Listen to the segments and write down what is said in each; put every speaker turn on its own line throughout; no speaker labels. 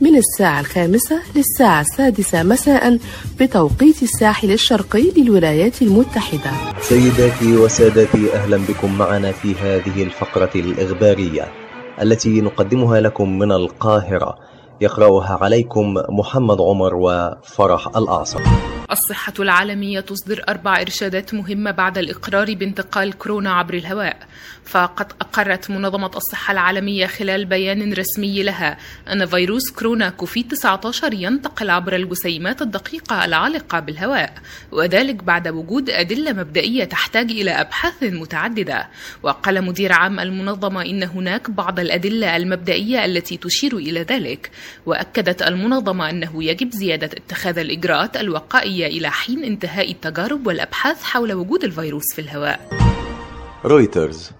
من الساعة الخامسة للساعة السادسة مساء بتوقيت الساحل الشرقي للولايات المتحدة.
سيداتي وسادتي أهلا بكم معنا في هذه الفقرة الإخبارية التي نقدمها لكم من القاهرة. يقرأها عليكم محمد عمر وفرح الأعصر.
الصحة العالمية تصدر أربع إرشادات مهمة بعد الإقرار بانتقال كورونا عبر الهواء. فقد أقرت منظمة الصحة العالمية خلال بيان رسمي لها أن فيروس كورونا كوفيد 19 ينتقل عبر الجسيمات الدقيقة العالقة بالهواء وذلك بعد وجود أدلة مبدئية تحتاج إلى أبحاث متعددة. وقال مدير عام المنظمة إن هناك بعض الأدلة المبدئية التي تشير إلى ذلك. وأكدت المنظمة أنه يجب زيادة اتخاذ الإجراءات الوقائية إلى حين انتهاء التجارب والأبحاث حول وجود الفيروس في الهواء.
رويترز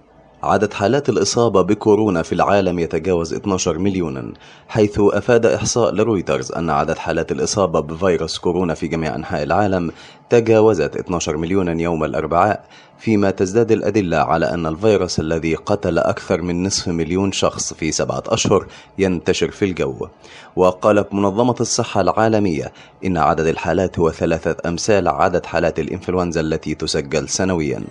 عدد حالات الإصابة بكورونا في العالم يتجاوز 12 مليونا حيث أفاد إحصاء لرويترز أن عدد حالات الإصابة بفيروس كورونا في جميع أنحاء العالم تجاوزت 12 مليونا يوم الأربعاء فيما تزداد الأدلة على أن الفيروس الذي قتل أكثر من نصف مليون شخص في سبعة أشهر ينتشر في الجو. وقالت منظمة الصحة العالمية إن عدد الحالات هو ثلاثة أمثال عدد حالات الإنفلونزا التي تسجل سنوياً.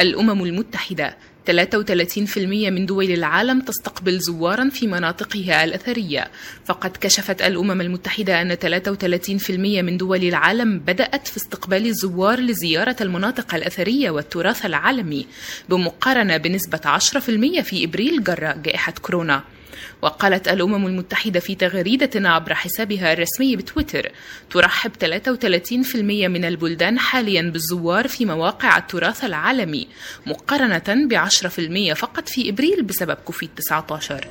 الأمم المتحدة. 33% من دول العالم تستقبل زوارا في مناطقها الأثرية. فقد كشفت الأمم المتحدة أن 33% من دول العالم بدأت في استقبال الزوار لزيارة المناطق الأثرية والتراث العالمي بمقارنة بنسبة 10% في إبريل جراء جائحة كورونا. وقالت الأمم المتحدة في تغريدة عبر حسابها الرسمي بتويتر ترحب 33% من البلدان حاليا بالزوار في مواقع التراث العالمي مقارنة ب 10% فقط في إبريل بسبب كوفيد 19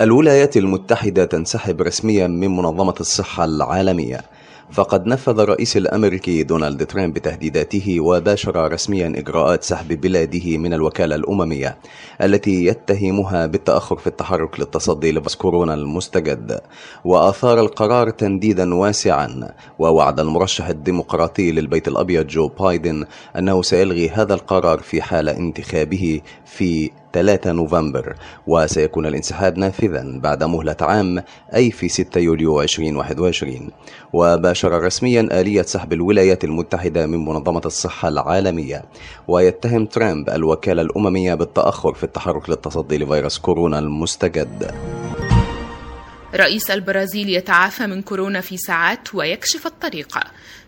الولايات المتحدة تنسحب رسميا من منظمة الصحة العالمية. فقد نفذ الرئيس الامريكي دونالد ترامب تهديداته وباشر رسميا إجراءات سحب بلاده من الوكالة الأممية التي يتهمها بالتأخر في التحرك للتصدي لفيروس كورونا المستجد. وأثار القرار تنديدا واسعا. ووعد المرشح الديمقراطي للبيت الأبيض جو بايدن أنه سيلغي هذا القرار في حال انتخابه في 3 نوفمبر وسيكون الانسحاب نافذا بعد مهلة عام أي في 6 يوليو 2021 وباشر رسميا آلية سحب الولايات المتحدة من منظمة الصحة العالمية. ويتهم ترامب الوكالة الأممية بالتأخر في التحرك للتصدي لفيروس كورونا المستجد.
رئيس البرازيل يتعافى من كورونا في ساعات ويكشف الطريقة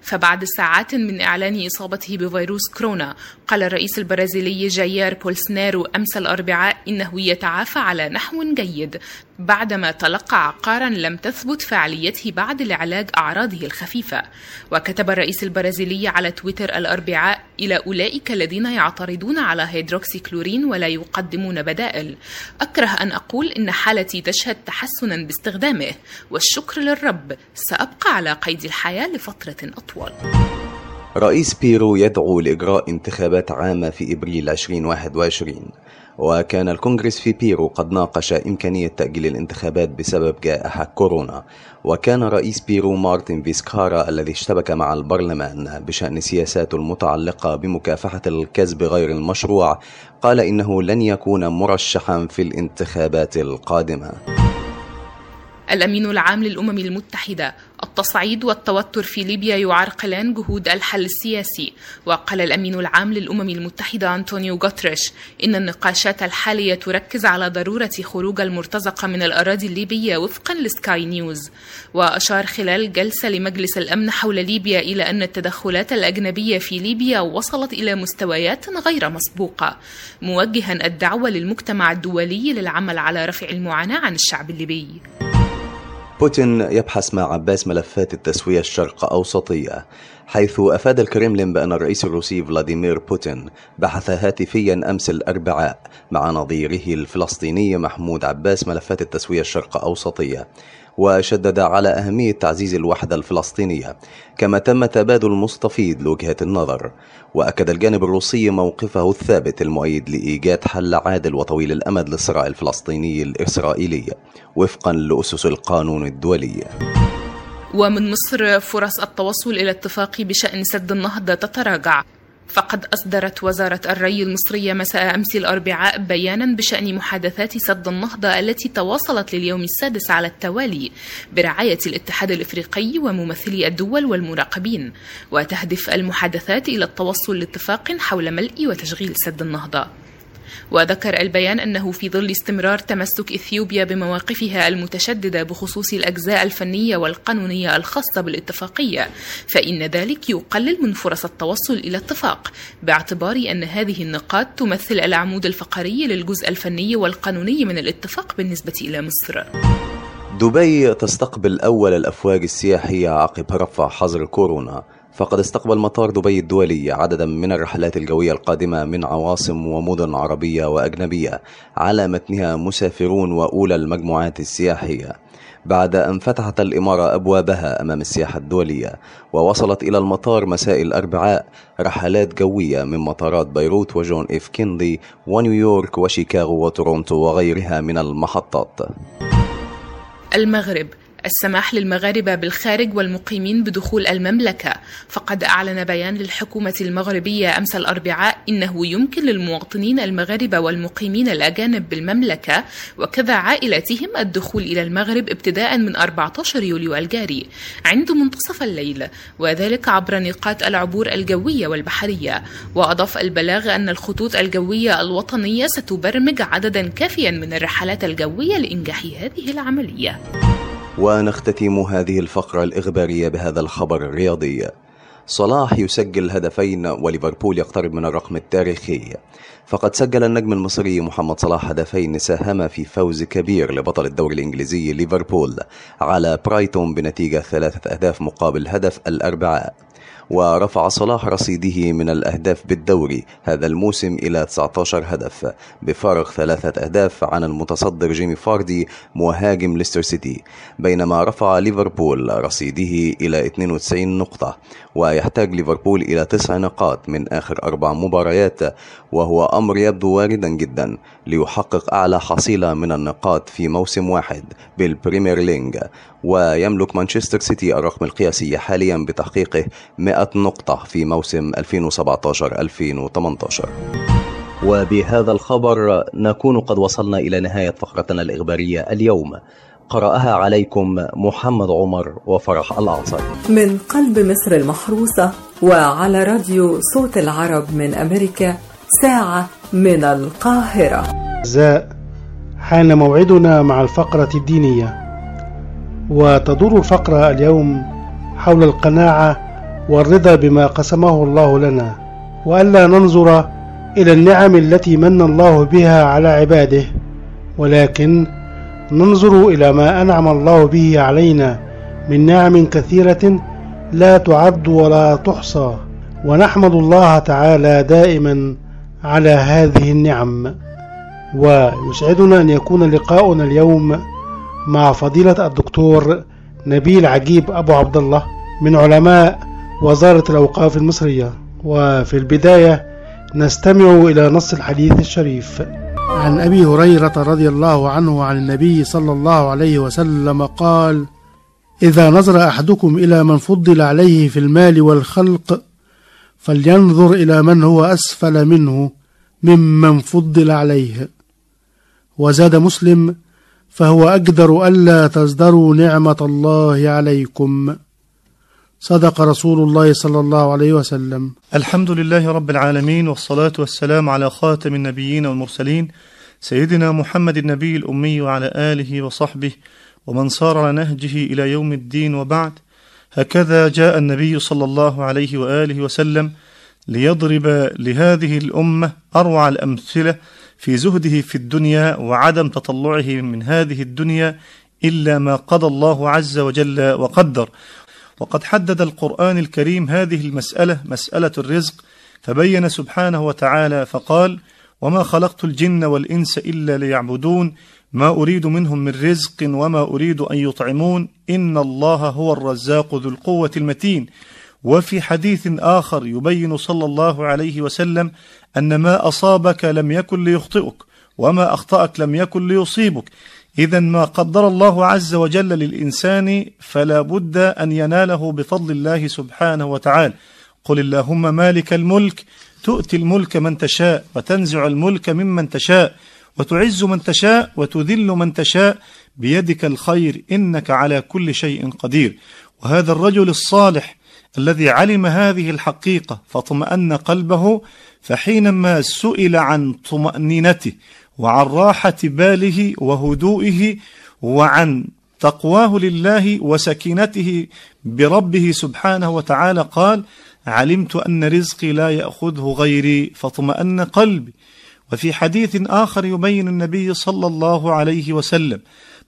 فبعد ساعات من إعلان إصابته بفيروس كورونا قال الرئيس البرازيلي جايير بولسنارو أمس الأربعاء إنه يتعافى على نحو جيد بعدما تلقى عقارا لم تثبت فعاليته بعد لعلاج أعراضه الخفيفة. وكتب الرئيس البرازيلي على تويتر الأربعاء إلى أولئك الذين يعترضون على هيدروكسي كلورين ولا يقدمون بدائل. أكره أن أقول إن حالتي تشهد تحسنا باستخدامه والشكر للرب سأبقى على قيد الحياة لفترة أطول.
رئيس بيرو يدعو لإجراء انتخابات عامة في إبريل 2021 وكان الكونغرس في بيرو قد ناقش إمكانية تأجيل الانتخابات بسبب جائحة كورونا وكان رئيس بيرو مارتن فيسكارا الذي اشتبك مع البرلمان بشأن سياساته المتعلقة بمكافحة الكسب غير المشروع قال إنه لن يكون مرشحا في الانتخابات القادمة.
الأمين العام للأمم المتحدة. التصعيد والتوتر في ليبيا يعرقلان جهود الحل السياسي. وقال الأمين العام للأمم المتحدة أنطونيو غوتريش إن النقاشات الحالية تركز على ضرورة خروج المرتزقة من الأراضي الليبية وفقا لسكاي نيوز. وأشار خلال جلسة لمجلس الأمن حول ليبيا إلى أن التدخلات الأجنبية في ليبيا وصلت إلى مستويات غير مسبوقة. موجها الدعوة للمجتمع الدولي للعمل على رفع المعاناة عن الشعب الليبي.
بوتين يبحث مع عباس ملفات التسوية الشرق أوسطية. حيث أفاد الكريملين بأن الرئيس الروسي فلاديمير بوتين بحث هاتفيا أمس الأربعاء مع نظيره الفلسطيني محمود عباس ملفات التسوية الشرق أوسطية وشدد على أهمية تعزيز الوحدة الفلسطينية كما تم تبادل مستفيض لوجهات النظر. وأكد الجانب الروسي موقفه الثابت المؤيد لإيجاد حل عادل وطويل الأمد للصراع الفلسطيني الإسرائيلي وفقا لأسس القانون الدولي.
ومن مصر فرص التوصل إلى اتفاق بشأن سد النهضة تتراجع. فقد أصدرت وزارة الري المصرية مساء أمس الأربعاء بيانا بشأن محادثات سد النهضة التي تواصلت لليوم السادس على التوالي برعاية الاتحاد الإفريقي وممثلي الدول والمراقبين وتهدف المحادثات إلى التوصل لاتفاق حول ملء وتشغيل سد النهضة. وذكر البيان أنه في ظل استمرار تمسك إثيوبيا بمواقفها المتشددة بخصوص الأجزاء الفنية والقانونية الخاصة بالاتفاقية فإن ذلك يقلل من فرص التوصل إلى اتفاق باعتبار أن هذه النقاط تمثل العمود الفقري للجزء الفني والقانوني من الاتفاق بالنسبة إلى مصر.
دبي تستقبل أول الأفواج السياحية عقب رفع حظر كورونا فقد استقبل مطار دبي الدولي عددا من الرحلات الجوية القادمة من عواصم ومدن عربية وأجنبية على متنها مسافرون وأولى المجموعات السياحية. بعد أن فتحت الإمارة أبوابها أمام السياحة الدولية ووصلت إلى المطار مساء الأربعاء رحلات جوية من مطارات بيروت وجون إف كيندي ونيويورك وشيكاغو وتورونتو وغيرها من المحطات.
المغرب السماح للمغاربة بالخارج والمقيمين بدخول المملكة. فقد أعلن بيان للحكومة المغربية أمس الأربعاء إنه يمكن للمواطنين المغاربة والمقيمين الأجانب بالمملكة وكذا عائلاتهم الدخول إلى المغرب ابتداء من 14 يوليو الجاري عند منتصف الليل وذلك عبر نقاط العبور الجوية والبحرية. وأضاف البلاغ أن الخطوط الجوية الوطنية ستبرمج عددا كافيا من الرحلات الجوية لإنجاح هذه العملية.
ونختتم هذه الفقرة الإخبارية بهذا الخبر الرياضي. صلاح يسجل هدفين وليفربول يقترب من الرقم التاريخي. فقد سجل النجم المصري محمد صلاح هدفين ساهما في فوز كبير لبطل الدوري الإنجليزي ليفربول على برايتون بنتيجة ثلاثة أهداف مقابل هدف الأربعاء. ورفع صلاح رصيده من الأهداف بالدوري هذا الموسم إلى 19 هدف. بفارق ثلاثة أهداف عن المتصدر جيمي فاردي مهاجم ليستر سيتي بينما رفع ليفربول رصيده إلى 92 نقطة. ويحتاج ليفربول إلى تسع نقاط من آخر أربع مباريات وهو أمر يبدو واردا جدا ليحقق أعلى حصيلة من النقاط في موسم واحد بال Premier League ويملك مانشستر سيتي الرقم القياسي حاليا بتحقيقه 100 نقطة في موسم 2017-2018 وبهذا الخبر نكون قد وصلنا إلى نهاية فقرتنا الإخبارية اليوم. قرأها عليكم محمد عمر وفرح الأعصر.
من قلب مصر المحروسة وعلى راديو صوت العرب من أمريكا ساعة من القاهرة.
أعزاء حان موعدنا مع الفقرة الدينية. وتدور الفقرة اليوم حول القناعة والرضا بما قسمه الله لنا وألا ننظر إلى النعم التي من الله بها على عباده ولكن ننظر إلى ما أنعم الله به علينا من نعم كثيرة لا تعد ولا تحصى ونحمد الله تعالى دائما على هذه النعم. ويسعدنا أن يكون لقاؤنا اليوم مع فضيلة الدكتور نبيل عجيب أبو عبد الله من علماء وزارة الأوقاف المصرية. وفي البداية نستمع إلى نص الحديث الشريف. عن أبي هريرة رضي الله عنه عن النبي صلى الله عليه وسلم قال إذا نظر أحدكم إلى من فضل عليه في المال والخلق فلينظر إلى من هو أسفل منه ممن فضل عليه. وزاد مسلم فهو أقدر ألا تزدروا نعمة الله عليكم. صدق رسول الله صلى الله عليه وسلم.
الحمد لله رب العالمين والصلاة والسلام على خاتم النبيين والمرسلين سيدنا محمد النبي الأمي وعلى آله وصحبه ومن صار على نهجه إلى يوم الدين وبعد. هكذا جاء النبي صلى الله عليه وآله وسلم ليضرب لهذه الأمة أروع الأمثلة في زهده في الدنيا وعدم تطلعه من هذه الدنيا إلا ما قضى الله عز وجل وقدر. وقد حدد القرآن الكريم هذه المسألة مسألة الرزق فبين سبحانه وتعالى فقال وما خلقت الجن والإنس إلا ليعبدون ما أريد منهم من رزق وما أريد أن يطعمون إن الله هو الرزاق ذو القوة المتين وفي حديث آخر يبين صلى الله عليه وسلم أن ما أصابك لم يكن ليخطئك وما أخطأك لم يكن ليصيبك. إذا ما قدر الله عز وجل للإنسان فلا بد أن يناله بفضل الله سبحانه وتعالى. قل اللهم مالك الملك تؤتي الملك من تشاء وتنزع الملك ممن تشاء وتعز من تشاء وتذل من تشاء. بيدك الخير إنك على كل شيء قدير. وهذا الرجل الصالح الذي علم هذه الحقيقة فاطمأن قلبه فحينما سئل عن طمأنينته وعن راحة باله وهدوئه وعن تقواه لله وسكينته بربه سبحانه وتعالى قال علمت أن رزقي لا يأخذه غيري فاطمأن قلبي. وفي حديث آخر يبين النبي صلى الله عليه وسلم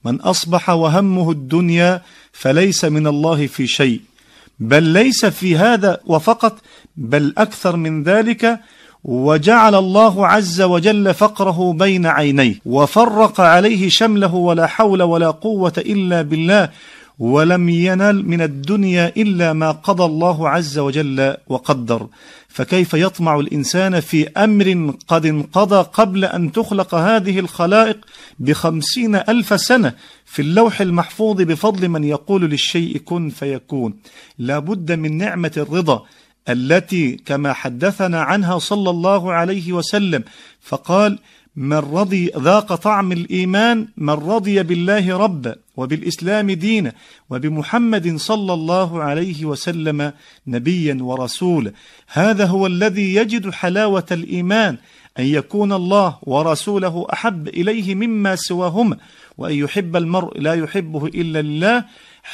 من أصبح وهمه الدنيا فليس من الله في شيء بل ليس في هذا وفقط بل أكثر من ذلك وجعل الله عز وجل فقره بين عينيه وفرق عليه شمله ولا حول ولا قوة إلا بالله ولم ينل من الدنيا إلا ما قضى الله عز وجل وقدر. فكيف يطمع الإنسان في أمر قد انقضى قبل أن تخلق هذه الخلائق بخمسين ألف سنة في اللوح المحفوظ بفضل من يقول للشيء كن فيكون؟ لابد من نعمة الرضا التي كما حدثنا عنها صلى الله عليه وسلم فقال من رضي ذاق طعم الإيمان من رضي بالله ربا وبالإسلام دينا وبمحمد صلى الله عليه وسلم نبيا ورسولا. هذا هو الذي يجد حلاوة الإيمان أن يكون الله ورسوله أحب إليه مما سواهما وأن يحب المرء لا يحبه إلا لله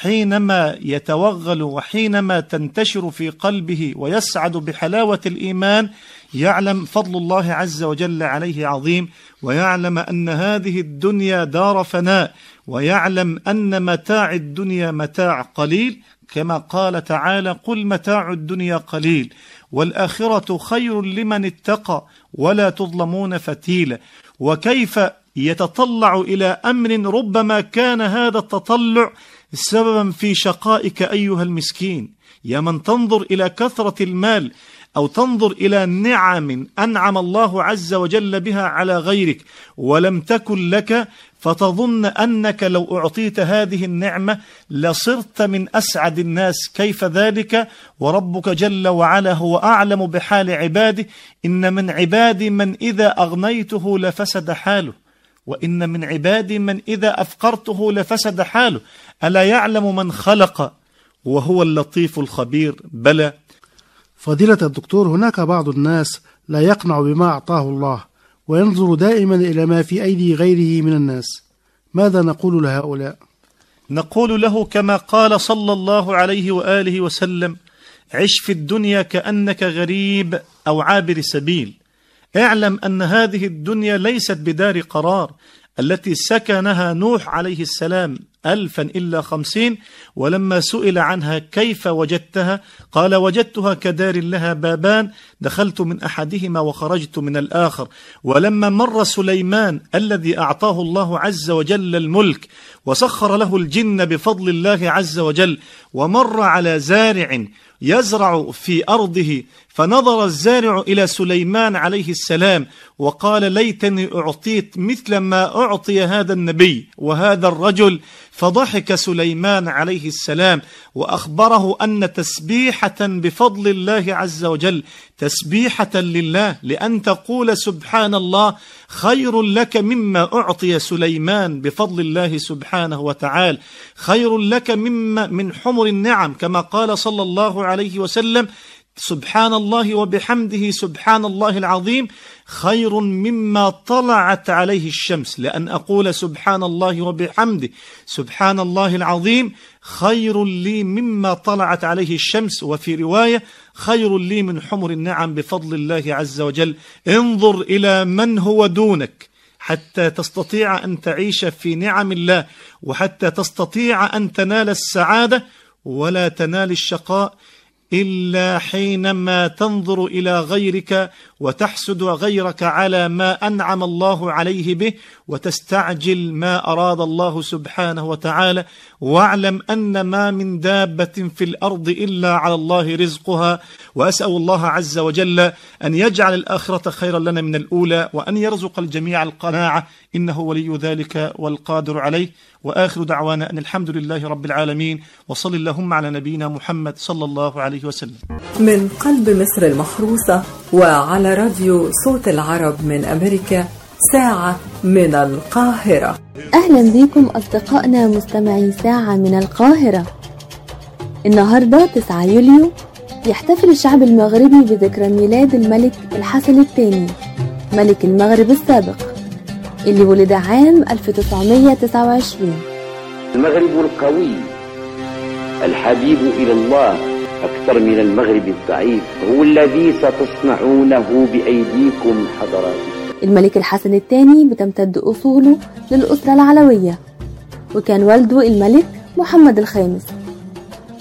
حينما يتوغل وحينما تنتشر في قلبه ويسعد بحلاوة الإيمان يعلم فضل الله عز وجل عليه عظيم ويعلم أن هذه الدنيا دار فناء ويعلم أن متاع الدنيا متاع قليل كما قال تعالى قل متاع الدنيا قليل والآخرة خير لمن اتقى ولا تظلمون فتيلا وكيف يتطلع إلى أمر ربما كان هذا التطلع سببا في شقائك أيها المسكين. يا من تنظر إلى كثرة المال أو تنظر إلى نعم أنعم الله عز وجل بها على غيرك ولم تكن لك فتظن أنك لو أعطيت هذه النعمة لصرت من أسعد الناس. كيف ذلك؟ وربك جل وعلا هو أعلم بحال عباده. إن من عبادي من إذا أغنيته لفسد حاله. وإن من عبادي من إذا أفقرته لفسد حاله. ألا يعلم من خلق وهو اللطيف الخبير؟ بلى.
فضيلة الدكتور هناك بعض الناس لا يقنع بما أعطاه الله وينظر دائما إلى ما في أيدي غيره من الناس. ماذا نقول لهؤلاء؟
نقول له كما قال صلى الله عليه وآله وسلم عش في الدنيا كأنك غريب أو عابر سبيل. اعلم أن هذه الدنيا ليست بدار قرار التي سكنها نوح عليه السلام ألفا إلا خمسين ولما سئل عنها كيف وجدتها قال وجدتها كدار لها بابان دخلت من أحدهما وخرجت من الآخر. ولما مر سليمان الذي أعطاه الله عز وجل الملك وسخر له الجن بفضل الله عز وجل ومر على زارع يزرع في أرضه فنظر الزارع إلى سليمان عليه السلام وقال ليتني أعطيت مثل ما أعطي هذا النبي وهذا الرجل فضحك سليمان عليه السلام وأخبره أن تسبيحة بفضل الله عز وجل تسبيحة لله لأن تقول سبحان الله خير لك مما أعطي سليمان بفضل الله سبحانه وتعالى. خير لك مما من حمر النعم كما قال صلى الله عليه وسلم سبحان الله وبحمده سبحان الله العظيم خير مما طلعت عليه الشمس. لأن أقول سبحان الله وبحمده سبحان الله العظيم خير لي مما طلعت عليه الشمس. وفي رواية خير لي من حمر النعم بفضل الله عز وجل. انظر إلى من هو دونك حتى تستطيع أن تعيش في نعم الله وحتى تستطيع أن تنال السعادة ولا تنال الشقاء. إلا حينما تنظر إلى غيرك وتحسد غيرك على ما أنعم الله عليه به وتستعجل ما أراد الله سبحانه وتعالى واعلم أن ما من دابة في الأرض إلا على الله رزقها وأسأل الله عز وجل أن يجعل الآخرة خيرا لنا من الأولى وأن يرزق الجميع القناعة إنه ولي ذلك والقادر عليه. وآخر دعوانا أن الحمد لله رب العالمين وصل اللهم على نبينا محمد صلى الله عليه وسلم.
من قلب مصر المحروسة وعلى راديو صوت العرب من أمريكا ساعة من القاهرة.
أهلا بكم أصدقائنا مستمعي ساعة من القاهرة. النهاردة 9 يوليو يحتفل الشعب المغربي بذكرى ميلاد الملك الحسن الثاني ملك المغرب السابق اللي ولد عام 1929
المغرب القوي الحبيب إلى الله أكثر من المغرب الضعيف هو الذي ستصنعونه بأيديكم حضراتكم.
الملك الحسن الثاني بتمتد أصوله للأسرة العلوية وكان والده الملك محمد الخامس.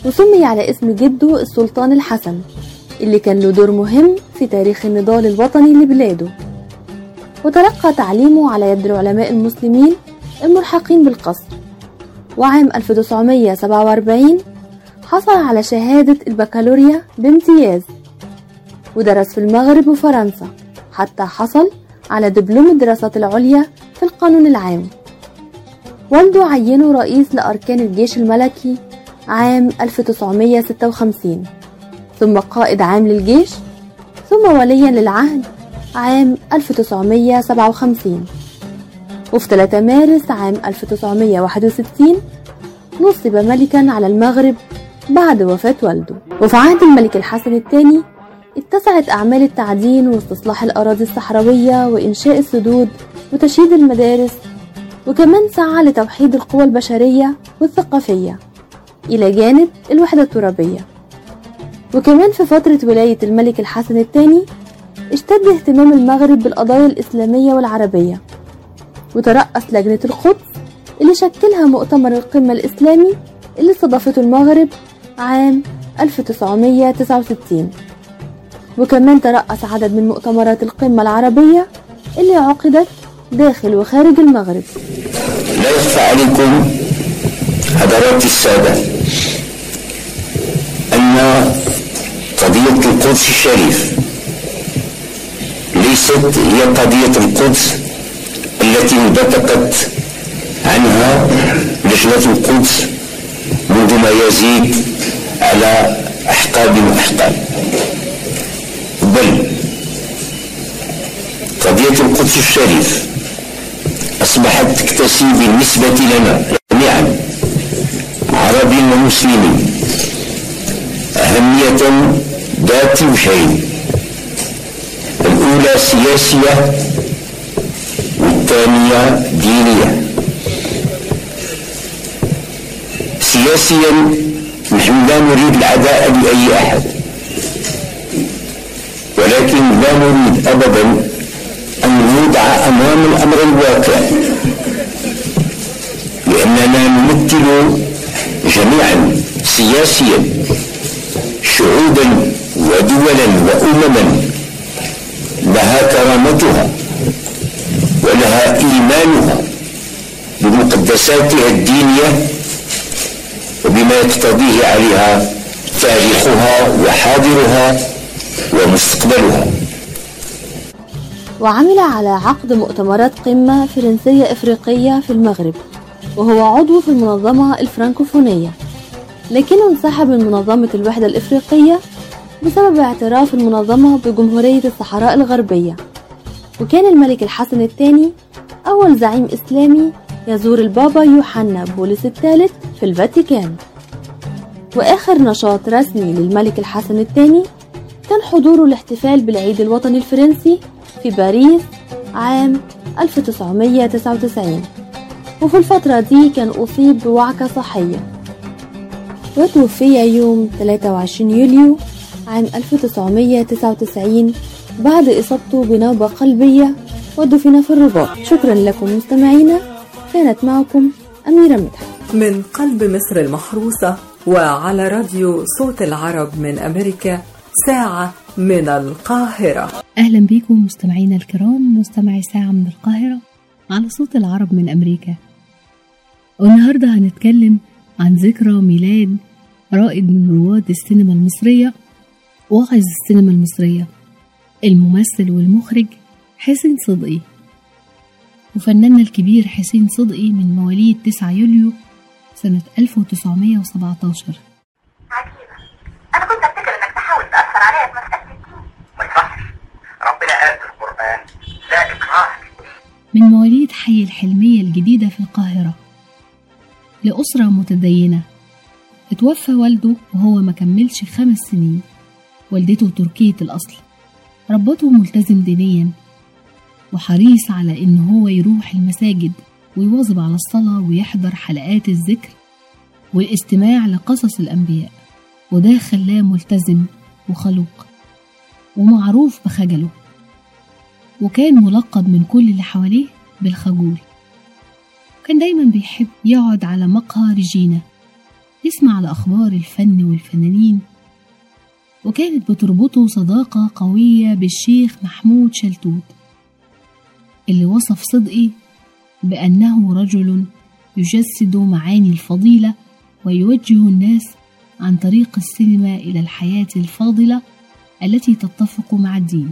وسمي على اسم جده السلطان الحسن اللي كان له دور مهم في تاريخ النضال الوطني لبلاده. وتلقى تعليمه على يد العلماء المسلمين الملحقين بالقصر. وعام 1947 حصل على شهادة البكالوريا بامتياز ودرس في المغرب وفرنسا حتى حصل على دبلوم الدراسات العليا في القانون العام. والده عينه رئيس لأركان الجيش الملكي عام 1956 ثم قائد عام للجيش ثم وليا للعهد عام 1957 وفي 3 مارس عام 1961 نصب ملكا على المغرب بعد وفاة والده. وفي عهد الملك الحسن الثاني اتسعت أعمال التعدين واستصلاح الأراضي الصحراوية وإنشاء السدود وتشييد المدارس وكمان سعى لتوحيد القوى البشرية والثقافية إلى جانب الوحدة الترابية. وكمان في فترة ولاية الملك الحسن الثاني اشتد اهتمام المغرب بالقضايا الإسلامية والعربية وترأس لجنة القدس اللي شكلها مؤتمر القمة الإسلامي اللي استضافته المغرب عام 1969 وكمان ترأس عدد من مؤتمرات القمة العربية اللي عقدت داخل وخارج المغرب.
لا يخفى عليكم حضرات السادة أن قضية القدس الشريف ليست هي قضية القدس التي انبثقت عنها لجنة القدس منذ ما يزيد على أحقاب وأحقاب. بل قضية القدس الشريف. أصبحت تكتسي بالنسبة لنا جميعا عرب ومسلمين. أهمية ذات وجهين الأولى سياسية والثانية دينية. سياسيا نحن لا نريد العداء بأي أحد. ولكن لا نريد أبدا أن نوضع أمام الأمر الواقع لأننا نمثل جميعا سياسيا شعوبا ودولا وأمما لها كرامتها ولها إيمانها بمقدساتها الدينية وبما يقتضيه عليها تاريخها وحاضرها ومستقبلها
وعمل على عقد مؤتمرات قمة فرنسية إفريقية في المغرب وهو عضو في المنظمة الفرنكوفونية لكنه انسحب من منظمة الوحدة الإفريقية بسبب اعتراف المنظمة بجمهورية الصحراء الغربية. وكان الملك الحسن الثاني أول زعيم إسلامي يزور البابا يوحنا بولس الثالث في الفاتيكان. وآخر نشاط رسمي للملك الحسن الثاني كان حضوره الاحتفال بالعيد الوطني الفرنسي في باريس عام 1999 وفي الفترة دي كان أصيب بوعكة صحية. وتوفي يوم 23 يوليو عام 1999 بعد إصابته بنوبة قلبية ودفن في الرباط. شكرا لكم مستمعينا. كانت معكم أميرة مدحت.
من قلب مصر المحروسة وعلى راديو صوت العرب من أمريكا ساعة من القاهرة.
أهلا بكم مستمعينا الكرام مستمعي ساعة من القاهرة على صوت العرب من أمريكا. والنهاردة هنتكلم عن ذكرى ميلاد رائد من رواد السينما المصرية واعظ السينما المصرية الممثل والمخرج حسين صدقي. وفناننا الكبير حسين صدقي من مواليد 9 يوليو سنة 1917
عجيبة. أنا كنت أفتكر إنك تحاول تأثر عليا في مسألة الدين ما يصحش ربنا قال في القرآن لا إكراه في الدين
من مواليد حي الحلمية الجديدة في القاهرة لأسرة متدينة. اتوفى والده وهو ما كملش خمس سنين. والدته تركية الأصل. ربته ملتزم دينيا. وحريص على إن هو يروح المساجد ويواظب على الصلاة ويحضر حلقات الذكر والاستماع لقصص الأنبياء. وده خلاه ملتزم وخلوق. ومعروف بخجله. وكان ملقب من كل اللي حواليه بالخجول. كان دايما بيحب يقعد على مقهى ريجينا يسمع على أخبار الفن والفنانين وكانت بتربطه صداقة قوية بالشيخ محمود شلتوت اللي وصف صدقي بأنه رجل يجسد معاني الفضيلة ويوجه الناس عن طريق السينما إلى الحياة الفاضلة التي تتفق مع الدين.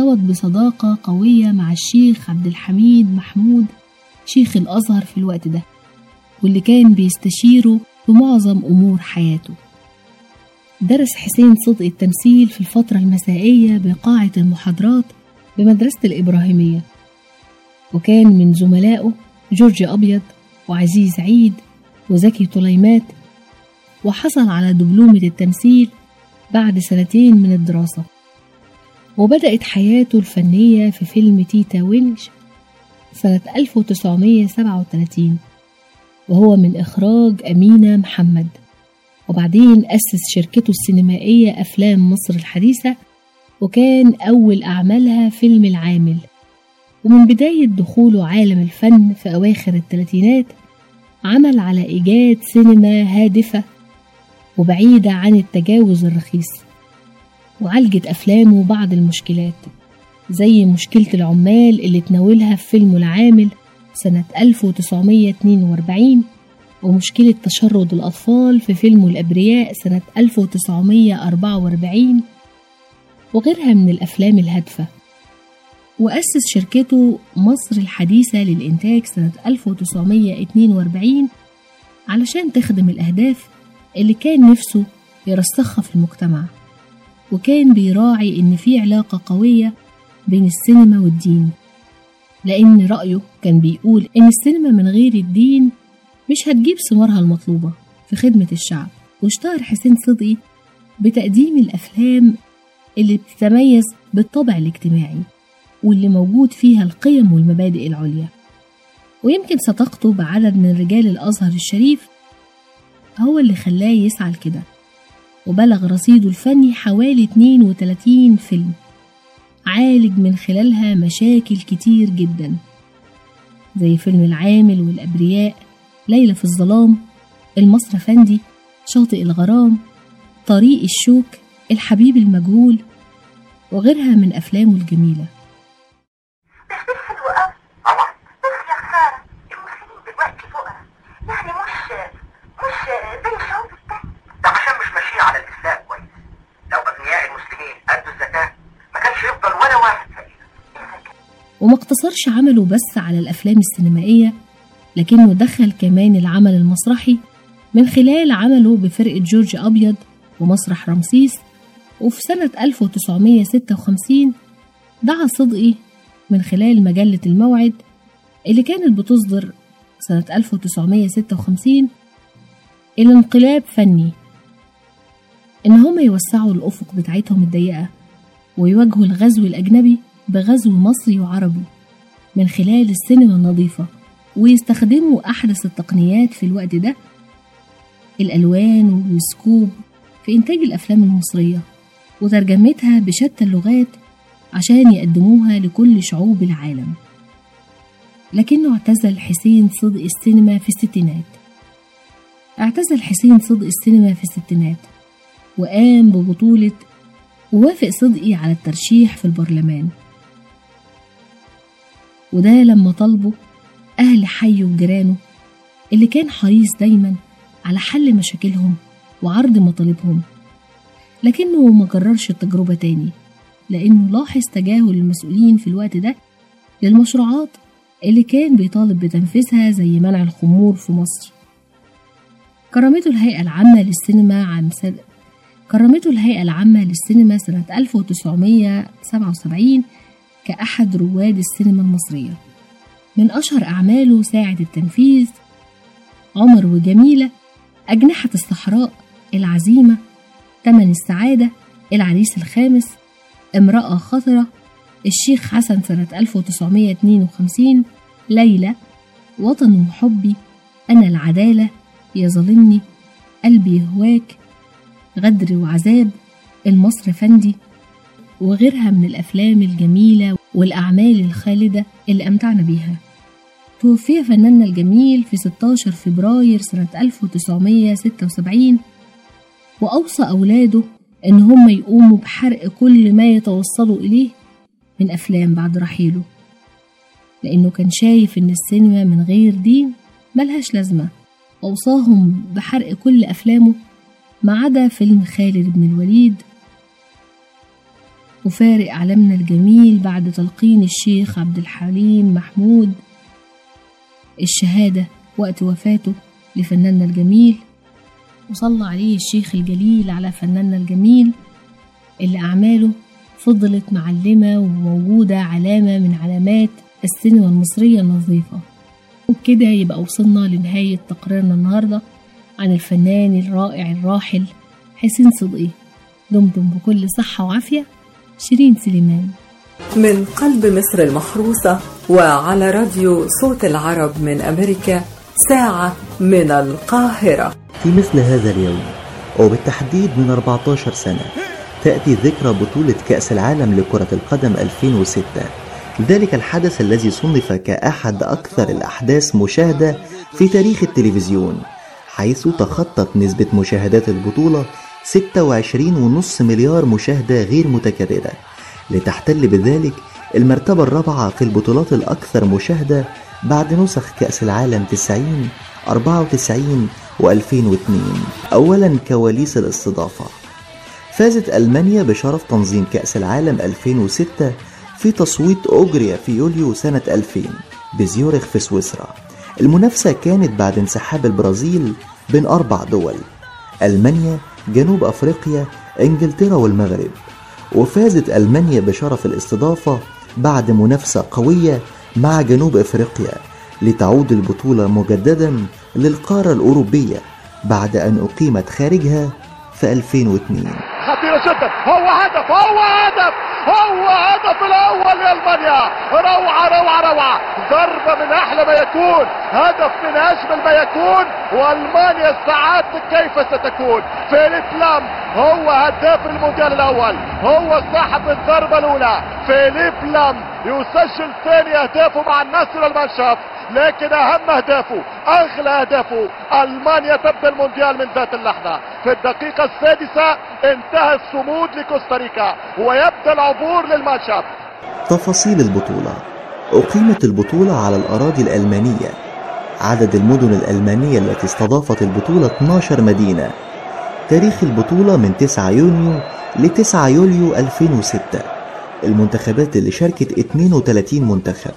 وارتبط بصداقة قوية مع الشيخ عبد الحميد محمود شيخ الأزهر في الوقت ده واللي كان بيستشيره بمعظم أمور حياته. درس حسين صدقي التمثيل في الفترة المسائية بقاعة المحاضرات بمدرسة الإبراهيمية. وكان من زملائه جورج أبيض وعزيز عيد وزكي طليمات وحصل على دبلومة التمثيل بعد سنتين من الدراسة. وبدأت حياته الفنية في فيلم تيتا وينش سنة 1937 وهو من إخراج أمينة محمد. وبعدين أسس شركته السينمائية أفلام مصر الحديثة وكان أول أعمالها فيلم العامل. ومن بداية دخوله عالم الفن في أواخر الثلاثينات عمل على إيجاد سينما هادفة وبعيدة عن التجاوز الرخيص. وعالجت أفلامه بعض المشكلات زي مشكلة العمال اللي تناولها في فيلم العامل سنة 1942 ومشكلة تشرد الأطفال في فيلم الأبرياء سنة 1944 وغيرها من الأفلام الهادفة. وأسس شركته مصر الحديثة للإنتاج سنة 1942 علشان تخدم الأهداف اللي كان نفسه يرسخها في المجتمع. وكان بيراعي إن في علاقة قوية بين السينما والدين. لأن رأيه كان بيقول إن السينما من غير الدين مش هتجيب ثمارها المطلوبة في خدمة الشعب. واشتهر حسين صدقي بتقديم الأفلام اللي بتتميز بالطابع الاجتماعي واللي موجود فيها القيم والمبادئ العليا. ويمكن صداقته بعدد من رجال الأزهر الشريف هو اللي خلاه يسعى لكده. وبلغ رصيده الفني حوالي 32 فيلم. عالج من خلالها مشاكل كتير جدا. زي فيلم العامل والأبرياء ليلة في الظلام المصر أفندي شاطئ الغرام طريق الشوك الحبيب المجهول وغيرها من أفلامه الجميلة
بس ده حلو قوي طبعا بس يا خسارة المسلمين دلوقتي فقراء يعني مش مش زي الشعوب التانية ده عشان مش ماشيين على الإسلام كويس لو أغنياء المسلمين أدوا الزكاة ما كانش يفضل ولا واحد
وما اقتصرش عمله بس على الأفلام السينمائية لكنه دخل كمان العمل المسرحي من خلال عمله بفرقة جورج أبيض ومسرح رمسيس وفي سنة 1956 دعا صدقي من خلال مجلة الموعد اللي كانت بتصدر سنة 1956 إلى انقلاب فني إن هم يوسعوا الأفق بتاعتهم الضيقة ويواجهوا الغزو الأجنبي بغزو مصري وعربي من خلال السينما النظيفة ويستخدموا أحدث التقنيات في الوقت ده الألوان والسكوب في إنتاج الأفلام المصرية وترجمتها بشتى اللغات عشان يقدموها لكل شعوب العالم. لكنه اعتزل حسين صدق السينما في الستينات. اعتزل حسين صدق السينما في الستينات وقام ببطولة ووافق صدقي على الترشيح في البرلمان. وده لما طلبوا أهل حي وجيرانه اللي كان حريص دايما على حل مشاكلهم وعرض مطالبهم. لكنه ما كررش التجربة تاني لأنه لاحظ تجاهل المسؤولين في الوقت ده للمشروعات اللي كان بيطالب بتنفيذها زي منع الخمور في مصر. كرمته الهيئة العامة للسينما عام سنة كرمته الهيئة العامة للسينما سنة 1977 كأحد رواد السينما المصرية. من أشهر أعماله ساعد التنفيذ عمر وجميلة أجنحة الصحراء العزيمة تمن السعادة العريس الخامس امرأة خطرة الشيخ حسن سنة 1952 ليلى وطن وحبي أنا العدالة يظلمني قلبي يهواك غدر وعذاب المصر فندي وغيرها من الأفلام الجميلة والأعمال الخالدة اللي أمتعنا بيها. توفي فناننا الجميل في 16 فبراير سنة 1976 وأوصى أولاده إن هم يقوموا بحرق كل ما يتوصلوا إليه من أفلام بعد رحيله. لأنه كان شايف إن السينما من غير دين ملهاش لازمة. أوصاهم بحرق كل أفلامه ما عدا فيلم خالد بن الوليد وفارق عالمنا الجميل بعد تلقين الشيخ عبد الحليم محمود. الشهادة وقت وفاته لفناننا الجميل وصلى عليه الشيخ الجليل على فناننا الجميل اللي أعماله فضلت معلمة وموجودة علامة من علامات السينما المصرية النظيفة. وبكده يبقى وصلنا لنهاية تقريرنا النهاردة عن الفنان الرائع الراحل حسين صدقي. دمتم بكل صحة وعافية. شيرين سليمان.
من قلب مصر المحروسة وعلى راديو صوت العرب من أمريكا ساعة من القاهرة.
في مثل هذا اليوم وبالتحديد من 14 سنة تأتي ذكرى بطولة كأس العالم لكرة القدم 2006 ذلك الحدث الذي صنف كأحد أكثر الأحداث مشاهدة في تاريخ التلفزيون حيث تخطت نسبة مشاهدات البطولة 26.5 مليار مشاهدة غير متكررة. لتحتل بذلك المرتبة الرابعة في البطولات الأكثر مشاهدة بعد نسخ كأس العالم 90 94 و2002 أولا كواليس الاستضافة. فازت ألمانيا بشرف تنظيم كأس العالم 2006 في تصويت أجري في يوليو سنة 2000 بزيورخ في سويسرا. المنافسة كانت بعد انسحاب البرازيل بين أربع دول ألمانيا جنوب أفريقيا إنجلترا والمغرب. وفازت ألمانيا بشرف الاستضافة بعد منافسة قوية مع جنوب أفريقيا لتعود البطولة مجددا للقارة الأوروبية بعد أن أقيمت خارجها في 2002
خطيرة جدا. هو هدف هو هدف هو هدف الأول لألمانيا. روعة روعة روعة. ضربة من أحلى ما يكون هدف من أجمل ما يكون. وألمانيا استعادت كيف ستكون؟ فيليب لام هو هداف المونديال الأول. هو صاحب الضربة الأولى. فيليب لام يسجل ثاني أهدافه مع النصر المنشف لكن أهم أهدافه أغلى أهدافه ألمانيا تبدأ المونديال من ذات اللحظة. في الدقيقة السادسة انتهى الصمود لكوستاريكا ويبدأ العبور للماتشاب
تفاصيل البطولة. أقيمت البطولة على الأراضي الألمانية. عدد المدن الألمانية التي استضافت البطولة 12 مدينة. تاريخ البطولة من 9 يونيو ل 9 يوليو 2006 المنتخبات اللي شاركت 32 منتخب.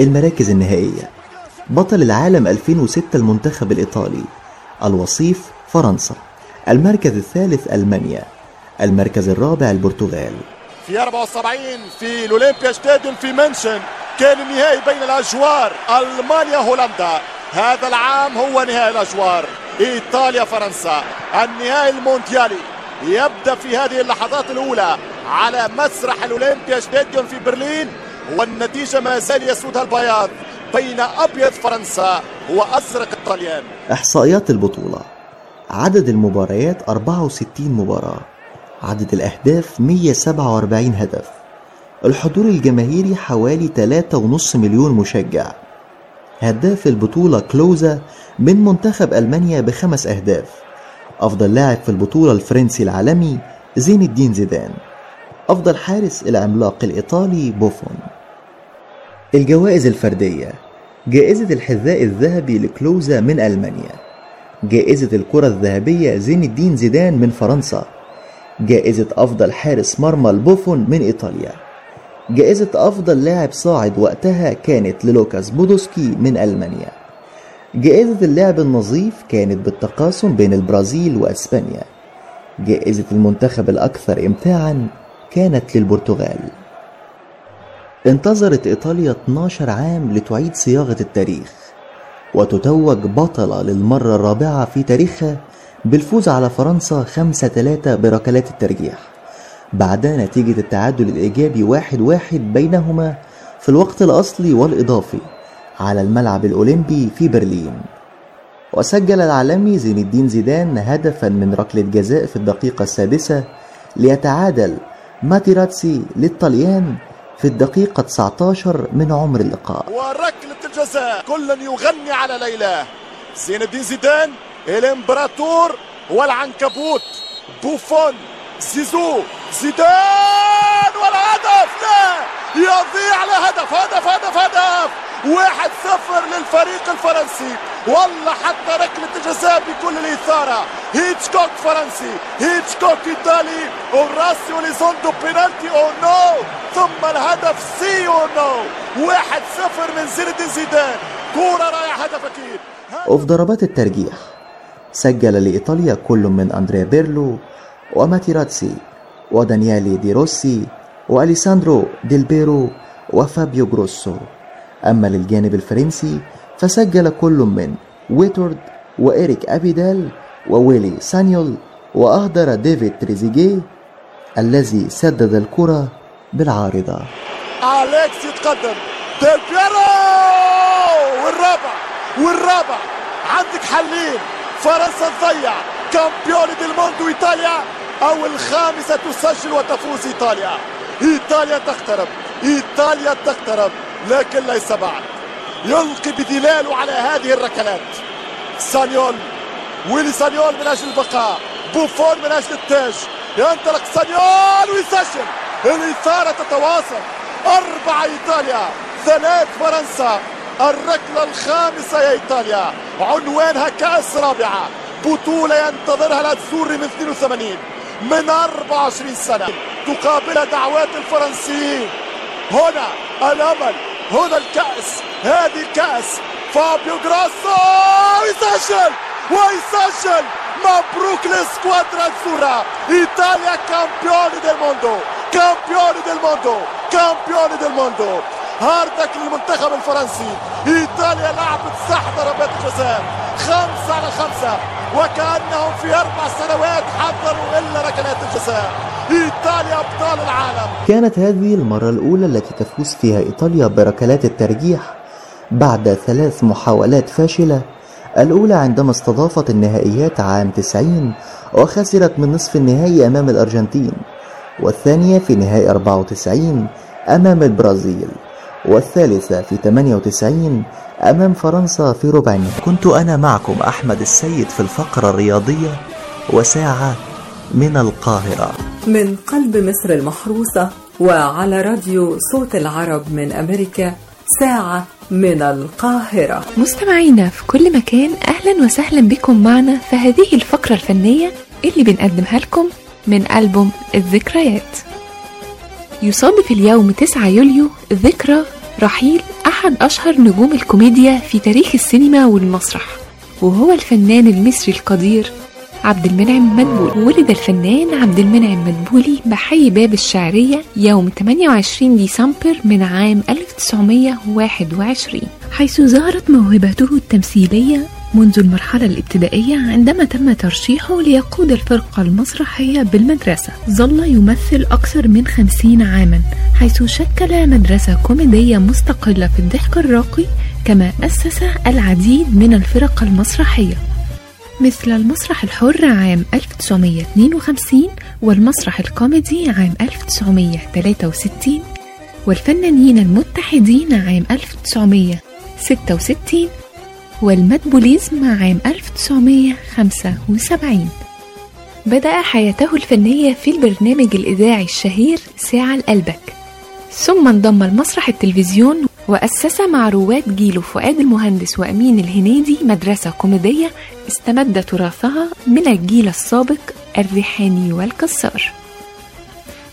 المراكز النهائية. بطل العالم 2006 المنتخب الإيطالي. الوصيف فرنسا. المركز الثالث ألمانيا. المركز الرابع البرتغال.
في 74 في الأولمبيا ستاديوم في منشن كان النهائي بين الاجوار ألمانيا هولندا. هذا العام هو نهائي الاجوار إيطاليا فرنسا. النهائي المونديالي. يبدأ في هذه اللحظات الأولى على مسرح الأولمبيا ستاديوم في برلين والنتيجة ما زال يسودها البياض بين أبيض فرنسا وأزرق الطليان.
إحصائيات البطولة. عدد المباريات 64 مباراة. عدد الأهداف 147 هدف. الحضور الجماهيري حوالي 3.5 مليون مشجع. هداف البطولة كلوزا من منتخب ألمانيا بخمس أهداف. أفضل لاعب في البطولة الفرنسي العالمي زين الدين زيدان. أفضل حارس العملاق الإيطالي بوفون. الجوائز الفردية. جائزة الحذاء الذهبي لكلوزا من ألمانيا. جائزة الكرة الذهبية زين الدين زيدان من فرنسا. جائزة أفضل حارس مرمى لبوفون من إيطاليا. جائزة أفضل لاعب صاعد وقتها كانت للوكاس بودوسكي من ألمانيا. جائزة اللاعب النظيف كانت بالتقاسم بين البرازيل وأسبانيا. جائزة المنتخب الأكثر إمتاعا كانت للبرتغال. انتظرت إيطاليا 12 عام لتعيد صياغة التاريخ وتتوج بطلة للمرة الرابعة في تاريخها بالفوز على فرنسا 5-3 بركلات الترجيح. بعد نتيجة التعادل الإيجابي واحد واحد بينهما في الوقت الأصلي والإضافي على الملعب الأولمبي في برلين. وسجل العالمي زين الدين زيدان هدفا من ركلة جزاء في الدقيقة السادسة ليتعادل ماتيراتسي للطليان في الدقيقة 19 من عمر اللقاء.
وركلة الجزاء كل يغني على ليلى. زين الدين زيدان الامبراطور والعنكبوت بوفون. زيزو زيدان والهدف! لا! يضيع له هدف هدف هدف! واحد صفر للفريق الفرنسي. والله حتى ركلة الجزاء بكل الإثارة. هيتشكوك فرنسي هيتشكوك إيطالي. أوراسيو إليزوندو penalty o no. ثم الهدف sì o no. واحد صفر من زين زيدان. كورة رايح هدف أكيد.
وفي ضربات الترجيح سجل لإيطاليا كل من أندريا بيرلو وماتيراتسي ودانيالي دي روسي وأليساندرو ديل بيرو وفابيو جروسو. أما للجانب الفرنسي فسجل كل من ويتورد وإيريك أبيدال وويلي سانيول وأهدر ديفيد تريزيجيه الذي سدد الكرة بالعارضة.
أليكس يتقدم. ديل بيرو! والرابع! والرابع! عندك حلين فرنسا تضيع! campioni del mondo إيطاليا! أو الخامسة تسجل وتفوز إيطاليا. إيطاليا تقترب. إيطاليا تقترب. لكن ليس بعد. يلقي بدلاله على هذه الركلات. سانيول. ويلي سانيول من أجل البقاء. بوفون من أجل التاج. ينطلق سانيول ويسجل. الإثارة تتواصل. اربعه إيطاليا. ثلاث فرنسا. الركلة الخامسة يا إيطاليا. عنوانها كأس رابعة. بطولة ينتظرها الأتزوري من 82 من 24 سنة تقابلها دعوات الفرنسيين هنا الأمل هنا الكأس هذه الكأس. فابيو جروسو يسجل ويسجل. مبروك لل squadra azzurra إيطاليا campioni del mondo campioni del mondo campioni del mondo. hard luck للمنتخب الفرنسي. إيطاليا لعبت صح ضربات الجزاء. خمسة على خمسة. وكأنهم في أربع سنوات حضروا إلا ركلات الجزاء. إيطاليا أبطال العالم.
كانت هذه المرة الأولى التي تفوز فيها إيطاليا بركلات الترجيح بعد ثلاث محاولات فاشلة. الأولى عندما استضافت النهائيات عام 90 وخسرت من نصف النهائي أمام الأرجنتين والثانية في نهائي 94 أمام البرازيل. والثالثة في 98 أمام فرنسا في ربع النهائي كنت أنا معكم أحمد السيد في الفقرة الرياضية وساعة من القاهرة.
من قلب مصر المحروسة وعلى راديو صوت العرب من أمريكا ساعة من القاهرة.
مستمعينا في كل مكان أهلا وسهلا بكم معنا في هذه الفقرة الفنية اللي بنقدمها لكم من ألبوم الذكريات. يصادف اليوم 9 يوليو ذكرى رحيل أحد أشهر نجوم الكوميديا في تاريخ السينما والمسرح وهو الفنان المصري القدير عبد المنعم مدبولي. ولد الفنان عبد المنعم مدبولي بحي باب الشعرية يوم 28 ديسمبر من عام 1921 حيث ظهرت موهبته التمثيلية منذ المرحلة الابتدائية عندما تم ترشيحه ليقود الفرقة المسرحية بالمدرسة. ظل يمثل أكثر من خمسين عاما حيث شكل مدرسة كوميدية مستقلة في الضحك الراقي كما أسس العديد من الفرق المسرحية. مثل المسرح الحر عام 1952 والمسرح الكوميدي عام 1963 والفنانين المتحدين عام 1966 والمدبوليزم عام 1975 بدأ حياته الفنية في البرنامج الإذاعي الشهير ساعة القلبك ثم انضم المسرح التلفزيون وأسس مع رواد جيله فؤاد المهندس وأمين الهنيدي مدرسة كوميدية استمد تراثها من الجيل السابق الريحاني والكسار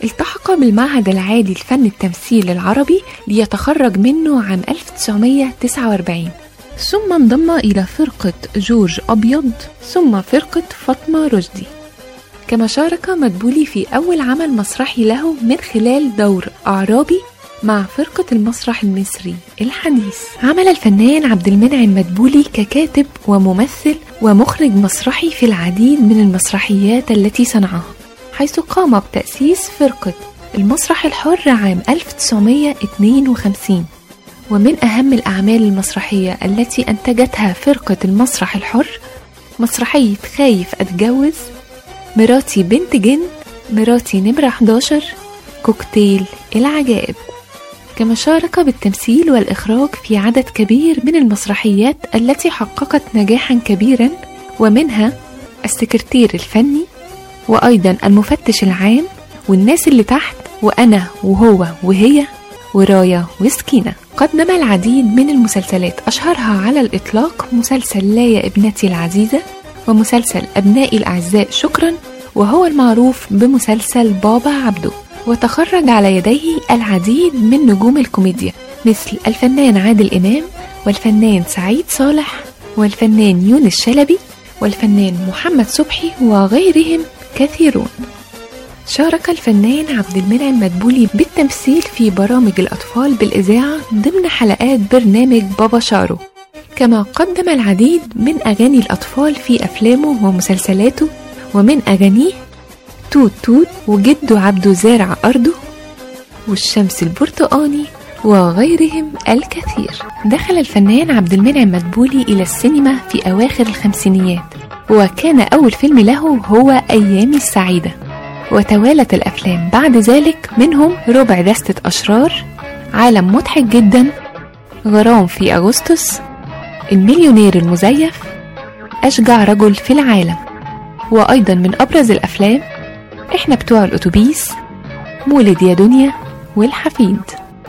التحق بالمعهد العالي لفن التمثيل العربي ليتخرج منه عام 1949 ثم انضم إلى فرقة جورج أبيض ثم فرقة فاطمة رشدي. كما شارك مدبولي في أول عمل مسرحي له من خلال دور أعرابي مع فرقة المسرح المصري الحديث. عمل الفنان عبد المنعم مدبولي ككاتب وممثل ومخرج مسرحي في العديد من المسرحيات التي صنعها حيث قام بتأسيس فرقة المسرح الحر عام 1952 ومن أهم الأعمال المسرحية التي أنتجتها فرقة المسرح الحر مسرحية خايف أتجوز مراتي بنت جن مراتي نمرة 11 كوكتيل العجائب. كما شارك بالتمثيل والإخراج في عدد كبير من المسرحيات التي حققت نجاحا كبيرا ومنها السكرتير الفني وأيضا المفتش العام والناس اللي تحت وأنا وهو وهي ورايا وسكينة. قدم العديد من المسلسلات أشهرها على الإطلاق مسلسل لا يا ابنتي العزيزة ومسلسل أبنائي الأعزاء شكرا وهو المعروف بمسلسل بابا عبده. وتخرج على يديه العديد من نجوم الكوميديا مثل الفنان عادل إمام والفنان سعيد صالح والفنان يونس شلبي والفنان محمد صبحي وغيرهم كثيرون. شارك الفنان عبد المنعم مدبولي بالتمثيل في برامج الأطفال بالإذاعة ضمن حلقات برنامج بابا شارو. كما قدم العديد من أغاني الأطفال في أفلامه ومسلسلاته ومن أغانيه توت توت وجده عبده زارع أرضه والشمس البرتقاني وغيرهم الكثير. دخل الفنان عبد المنعم مدبولي إلى السينما في أواخر الخمسينيات وكان أول فيلم له هو أيامي السعيدة. وتوالت الأفلام بعد ذلك منهم ربع دستة أشرار عالم مضحك جدا غرام في أغسطس المليونير المزيف أشجع رجل في العالم. وأيضا من أبرز الأفلام إحنا بتوع الأتوبيس مولد يا دنيا والحفيد.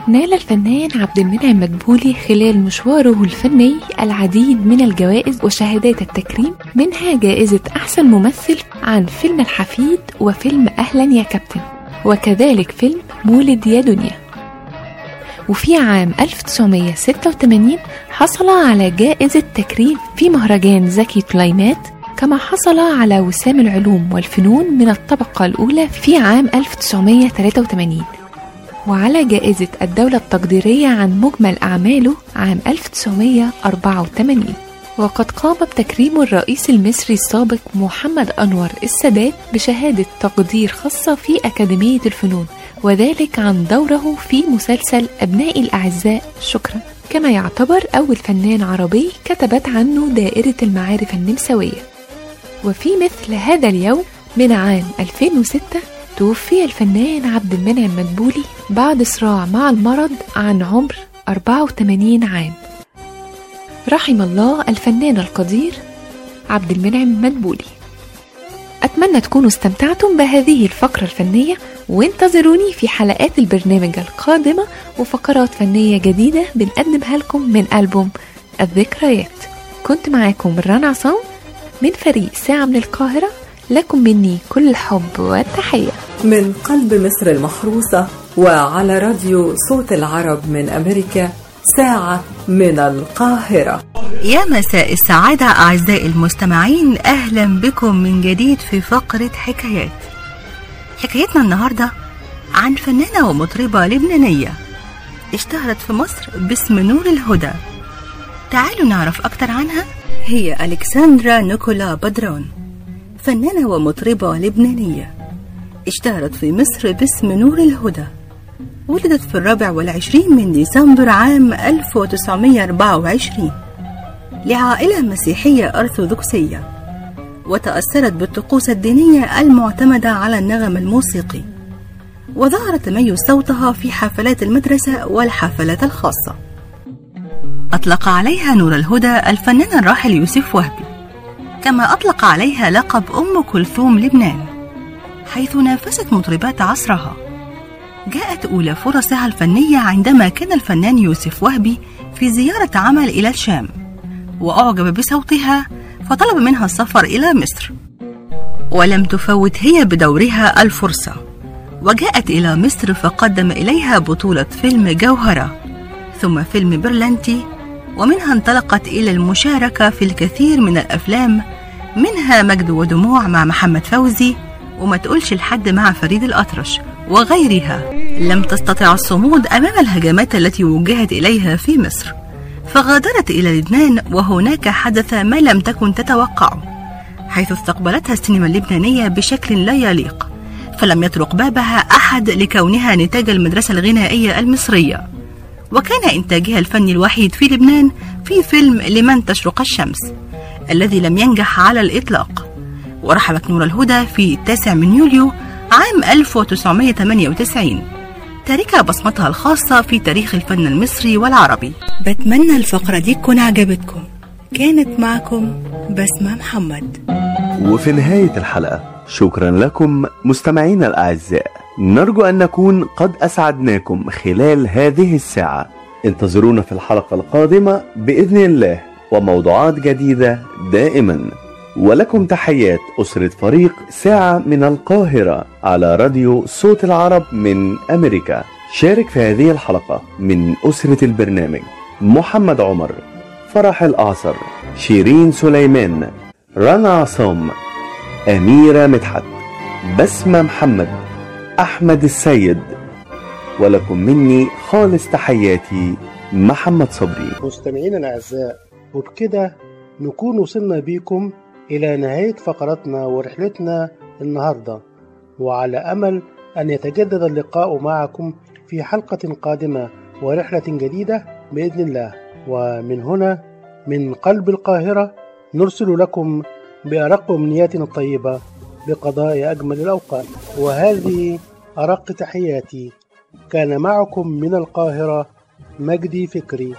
نال الفنان عبد المنعم مدبولي خلال مشواره الفني العديد من الجوائز وشهادات التكريم منها جائزة أحسن ممثل عن فيلم الحفيد وفيلم أهلا يا كابتن. وكذلك فيلم مولد يا دنيا. وفي عام 1986 حصل على جائزة تكريم في مهرجان زكي طليمات كما حصل على وسام العلوم والفنون من الطبقة الأولى في عام 1983 وعلى جائزة الدولة التقديرية عن مجمل أعماله عام 1984 وقد قام بتكريم الرئيس المصري السابق محمد أنور السادات بشهادة تقدير خاصة في أكاديمية الفنون وذلك عن دوره في مسلسل أبنائي الأعزاء. شكرا. كما يعتبر أول فنان عربي كتبت عنه دائرة المعارف النمساوية. وفي مثل هذا اليوم من عام 2006 توفي الفنان عبد المنعم مدبولي بعد صراع مع المرض عن عمر 84 عام. رحم الله الفنان القدير عبد المنعم مدبولي. أتمنى تكونوا استمتعتم بهذه الفقرة الفنية وانتظروني في حلقات البرنامج القادمة وفقرات فنية جديدة بنقدمها لكم من ألبوم الذكريات. كنت معاكم رنا عصام. من فريق ساعة من القاهرة لكم مني كل الحب والتحية.
من قلب مصر المحروسة وعلى راديو صوت العرب من أمريكا ساعة من القاهرة.
يا مساء السعادة أعزائي المستمعين أهلا بكم من جديد في فقرة حكايات. حكايتنا النهاردة عن فنانة ومطربة لبنانية اشتهرت في مصر باسم نور الهدى. تعالوا نعرف أكتر عنها. هي ألكسندرا نيكولا بدرون فنانة ومطربة لبنانية اشتهرت في مصر باسم نور الهدى ولدت في الرابع والعشرين من ديسمبر عام 1924 لعائلة مسيحية أرثوذكسية وتأثرت بالطقوس الدينية المعتمدة على النغم الموسيقي وظهر تميز صوتها في حفلات المدرسة والحفلات الخاصة. أطلق عليها نور الهدى الفنان الراحل يوسف وهبي. كما أطلق عليها لقب أم كلثوم لبنان. حيث نافست مطربات عصرها. جاءت أولى فرصها الفنية عندما كان الفنان يوسف وهبي في زيارة عمل إلى الشام. وأعجب بصوتها فطلب منها السفر إلى مصر. ولم تفوت هي بدورها الفرصة. وجاءت إلى مصر فقدم إليها بطولة فيلم جوهرة. ثم فيلم برلنتي ومنها انطلقت إلى المشاركة في الكثير من الأفلام منها مجد ودموع مع محمد فوزي وما تقولش لحد مع فريد الأطرش وغيرها. لم تستطع الصمود أمام الهجمات التي وجهت إليها في مصر. فغادرت إلى لبنان وهناك حدث ما لم تكن تتوقعه حيث استقبلتها السينما اللبنانية بشكل لا يليق فلم يطرق بابها أحد لكونها نتاج المدرسة الغنائية المصرية. وكان إنتاجها الفني الوحيد في لبنان في فيلم لمن تشرق الشمس الذي لم ينجح على الإطلاق. ورحلت نور الهدى في التاسع من يوليو عام 1998 تاركة بصمتها الخاصة في تاريخ الفن المصري والعربي. بتمنى الفقرة دي تكون عجبتكم. كانت معكم بسمة محمد.
وفي نهاية الحلقة شكرا لكم مستمعينا الأعزاء. نرجو أن نكون قد أسعدناكم خلال هذه الساعة. انتظرونا في الحلقة القادمة بإذن الله وموضوعات جديدة دائما. ولكم تحيات أسرة فريق ساعة من القاهرة على راديو صوت العرب من أمريكا. شارك في هذه الحلقة من أسرة البرنامج محمد عمر فرح الأعصر شيرين سليمان رنا عصام أميرة مدحت بسمة محمد. أحمد السيد. ولكم مني خالص تحياتي محمد صبري.
مستمعينا الأعزاء وبكده نكون وصلنا بيكم إلى نهاية فقرتنا ورحلتنا النهاردة. وعلى أمل أن يتجدد اللقاء معكم في حلقة قادمة ورحلة جديدة بإذن الله. ومن هنا من قلب القاهرة نرسل لكم بأرق أمنياتنا الطيبة بقضاء أجمل الأوقات. وهذه أرق تحياتي. كان معكم من القاهرة مجدي فكري.